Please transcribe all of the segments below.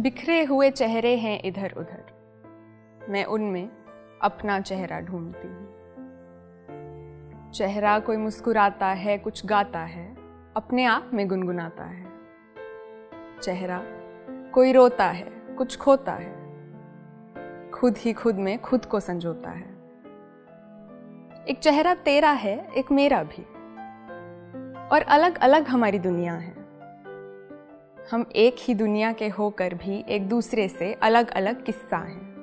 बिखरे हुए चेहरे हैं इधर उधर। मैं उनमें अपना चेहरा ढूंढती हूँ। चेहरा कोई मुस्कुराता है, कुछ गाता है, अपने आप में गुनगुनाता है। चेहरा कोई रोता है, कुछ खोता है। खुद ही खुद में खुद को संजोता है। एक चेहरा तेरा है, एक मेरा भी। और अलग अलग हमारी दुनिया है। हम एक ही दुनिया के होकर भी एक दूसरे से अलग अलग किस्सा हैं।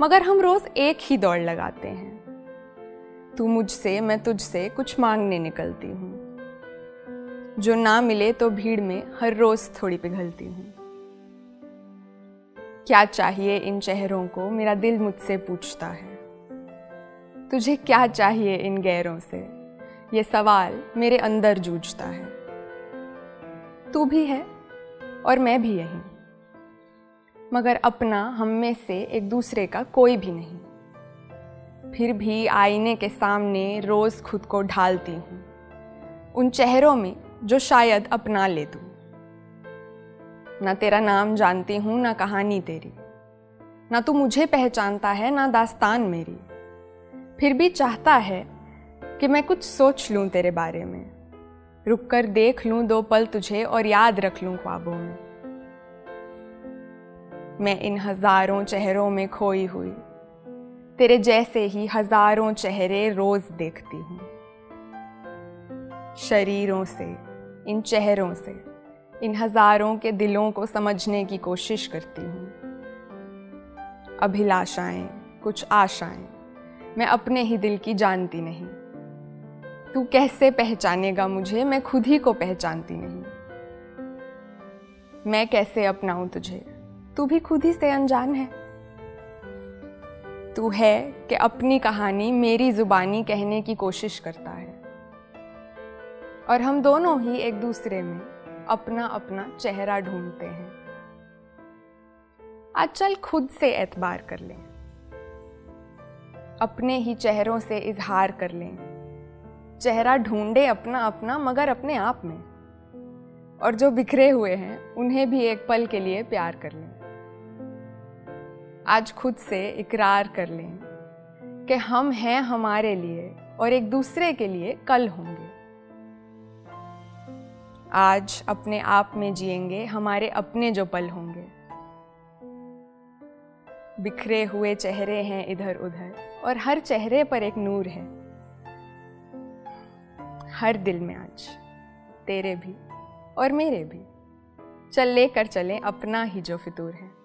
मगर हम रोज एक ही दौड़ लगाते हैं। तू मुझसे, मैं तुझसे कुछ मांगने निकलती हूँ। जो ना मिले तो भीड़ में हर रोज थोड़ी पिघलती हूँ। क्या चाहिए इन चेहरों को, मेरा दिल मुझसे पूछता है। तुझे क्या चाहिए इन गैरों से? ये सवाल मेरे अंदर जूझता है। तू भी है और मैं भी यही मगर अपना, हम में से एक दूसरे का कोई भी नहीं। फिर भी आईने के सामने रोज खुद को ढालती हूँ। उन चेहरों में जो शायद अपना ले दूँ ना तेरा नाम जानती हूँ, ना कहानी तेरी। ना तू मुझे पहचानता है, ना दास्तान मेरी। फिर भी चाहता है कि मैं कुछ सोच लूँ तेरे बारे में। रुक कर देख लूँ दो पल तुझे और याद रख लूँ ख्वाबों में। मैं इन हज़ारों चेहरों में खोई हुई, तेरे जैसे ही हज़ारों चेहरे रोज देखती हूँ। शरीरों से, इन चेहरों से, इन हज़ारों के दिलों को समझने की कोशिश करती हूँ। अभिलाषाएँ, कुछ आशाएँ, मैं अपने ही दिल की जानती नहीं। तू कैसे पहचानेगा मुझे? मैं खुद ही को पहचानती नहीं। मैं कैसे अपनाऊं तुझे? तू भी खुद ही से अनजान है। तू है कि अपनी कहानी मेरी जुबानी कहने की कोशिश करता है। और हम दोनों ही एक दूसरे में अपना अपना चेहरा ढूंढते हैं। आज चल खुद से एतबार कर लें। अपने ही चेहरों से इजहार कर लें। चेहरा ढूंढे अपना अपना मगर अपने आप में। और जो बिखरे हुए हैं, उन्हें भी एक पल के लिए प्यार कर लें। आज खुद से इकरार कर लें कि हम हैं हमारे लिए और एक दूसरे के लिए कल होंगे। आज अपने आप में जिएँगे हमारे अपने जो पल होंगे। बिखरे हुए चेहरे हैं इधर उधर और हर चेहरे पर एक नूर है। हर दिल में आज, तेरे भी और मेरे भी। चल लेकर चलें, अपना ही जो फितूर है।